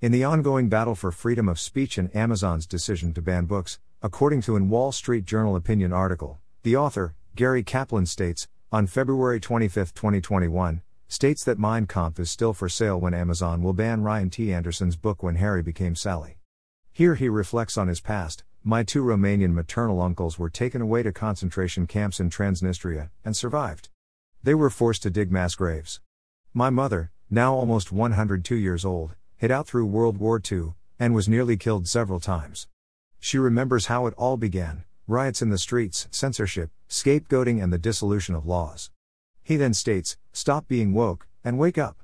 In the ongoing battle for freedom of speech and Amazon's decision to ban books, according to an Wall Street Journal opinion article, the author, Gary Kaplan states, on February 25, 2021, states that Mein Kampf is still for sale when Amazon will ban Ryan T. Anderson's book When Harry Became Sally. Here he reflects on his past. My two Romanian maternal uncles were taken away to concentration camps in Transnistria and survived. They were forced to dig mass graves. My mother, now almost 102 years old, hid out through World War II, and was nearly killed several times. She remembers how it all began riots in the streets, censorship, scapegoating, and the dissolution of laws. He then states, Stop being woke, and wake up.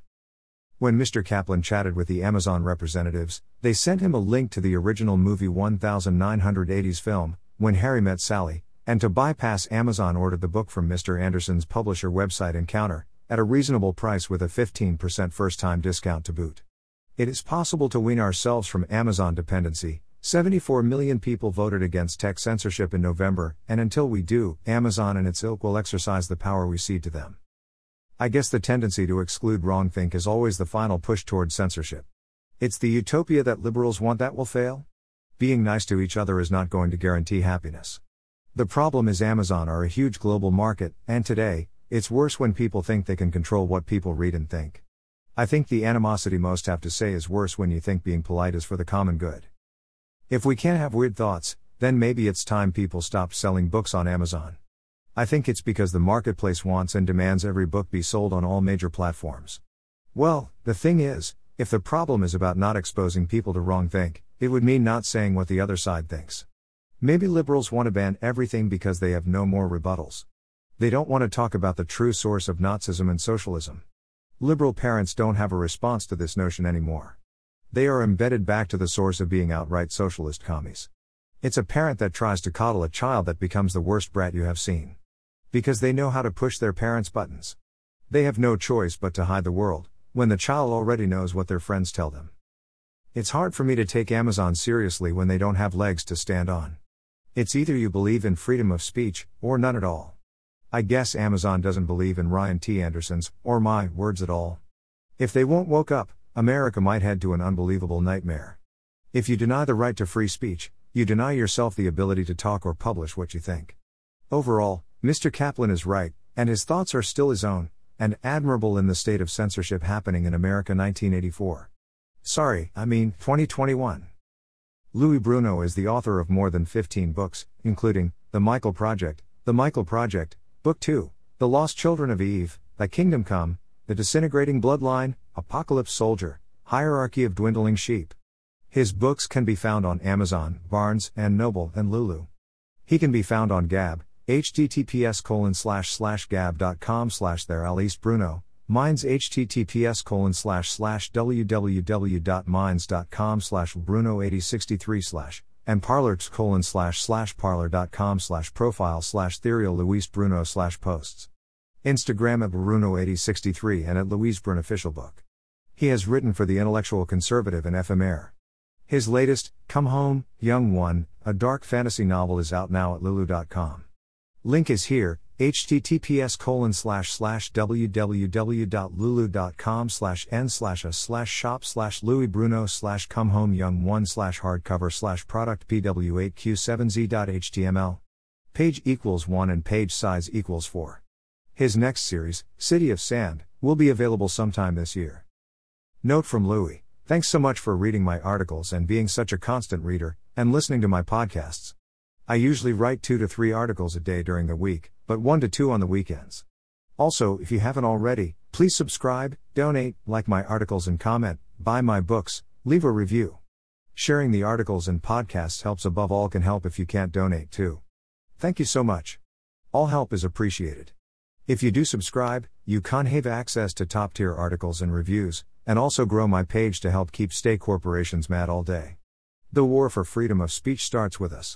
When Mr. Kaplan chatted with the Amazon representatives, they sent him a link to the original movie 1980's film, When Harry Met Sally, and to bypass Amazon ordered the book from Mr. Anderson's publisher website Encounter, at a reasonable price with a 15% first time discount to boot. It is possible to wean ourselves from Amazon dependency. 74 million people voted against tech censorship in November, and until we do, Amazon and its ilk will exercise the power we cede to them. I guess the tendency to exclude wrongthink is always the final push toward censorship. It's the utopia that liberals want that will fail? Being nice to each other is not going to guarantee happiness. The problem is Amazon are a huge global market, and today, it's worse when people think they can control what people read and think. I think the animosity most have to say is worse when you think being polite is for the common good. If we can't have weird thoughts, then maybe it's time people stopped selling books on Amazon. I think it's because the marketplace wants and demands every book be sold on all major platforms. Well, the thing is, if the problem is about not exposing people to wrong think, it would mean not saying what the other side thinks. Maybe liberals want to ban everything because they have no more rebuttals. They don't want to talk about the true source of Nazism and socialism. Liberal parents don't have a response to this notion anymore. They are embedded back to the source of being outright socialist commies. It's a parent that tries to coddle a child that becomes the worst brat you have seen. Because they know how to push their parents' buttons. They have no choice but to hide the world, when the child already knows what their friends tell them. It's hard for me to take Amazon seriously when they don't have legs to stand on. It's either you believe in freedom of speech, or none at all. I guess Amazon doesn't believe in Ryan T. Anderson's, or my, words at all. If they won't woke up, America might head to an unbelievable nightmare. If you deny the right to free speech, you deny yourself the ability to talk or publish what you think. Overall, Mr. Kaplan is right, and his thoughts are still his own, and admirable in the state of censorship happening in America 1984. Sorry, I mean 2021. Louis Bruno is the author of more than 15 books, including The Michael Project, The Michael Project, Book 2, The Lost Children of Eve, Thy Kingdom Come, The Disintegrating Bloodline, Apocalypse Soldier, Hierarchy of Dwindling Sheep. His books can be found on Amazon, Barnes and Noble, and Lulu. He can be found on Gab, https colon slash slash gab.com slash there Alice Bruno, Minds https colon slash slash www.minds.com slash Bruno8063 slash and parlors colon slash slash parler.com slash profile slash Therial Louis Bruno slash posts. Instagram at Bruno8063 and at Louis official book. He has written for the intellectual conservative and FMR. His latest, Come Home, Young One, a dark fantasy novel is out now at lulu.com. Link is here, https colon slash slash www.lulu.com slash n slash a slash shop slash Louis Bruno slash come home young 1 slash hardcover slash product pw8q7z.html. Page equals 1 and page size equals 4. His next series, City of Sand, will be available sometime this year. Note from Louis Thanks so much for reading my articles and being such a constant reader, and listening to my podcasts. I usually write two to three articles a day during the week, but one to two on the weekends. Also, if you haven't already, please subscribe, donate, like my articles and comment, buy my books, leave a review. Sharing the articles and podcasts helps above all can help if you can't donate too. Thank you so much. All help is appreciated. If you do subscribe, you can have access to top tier articles and reviews, and also grow my page to help keep state corporations mad all day. The war for freedom of speech starts with us.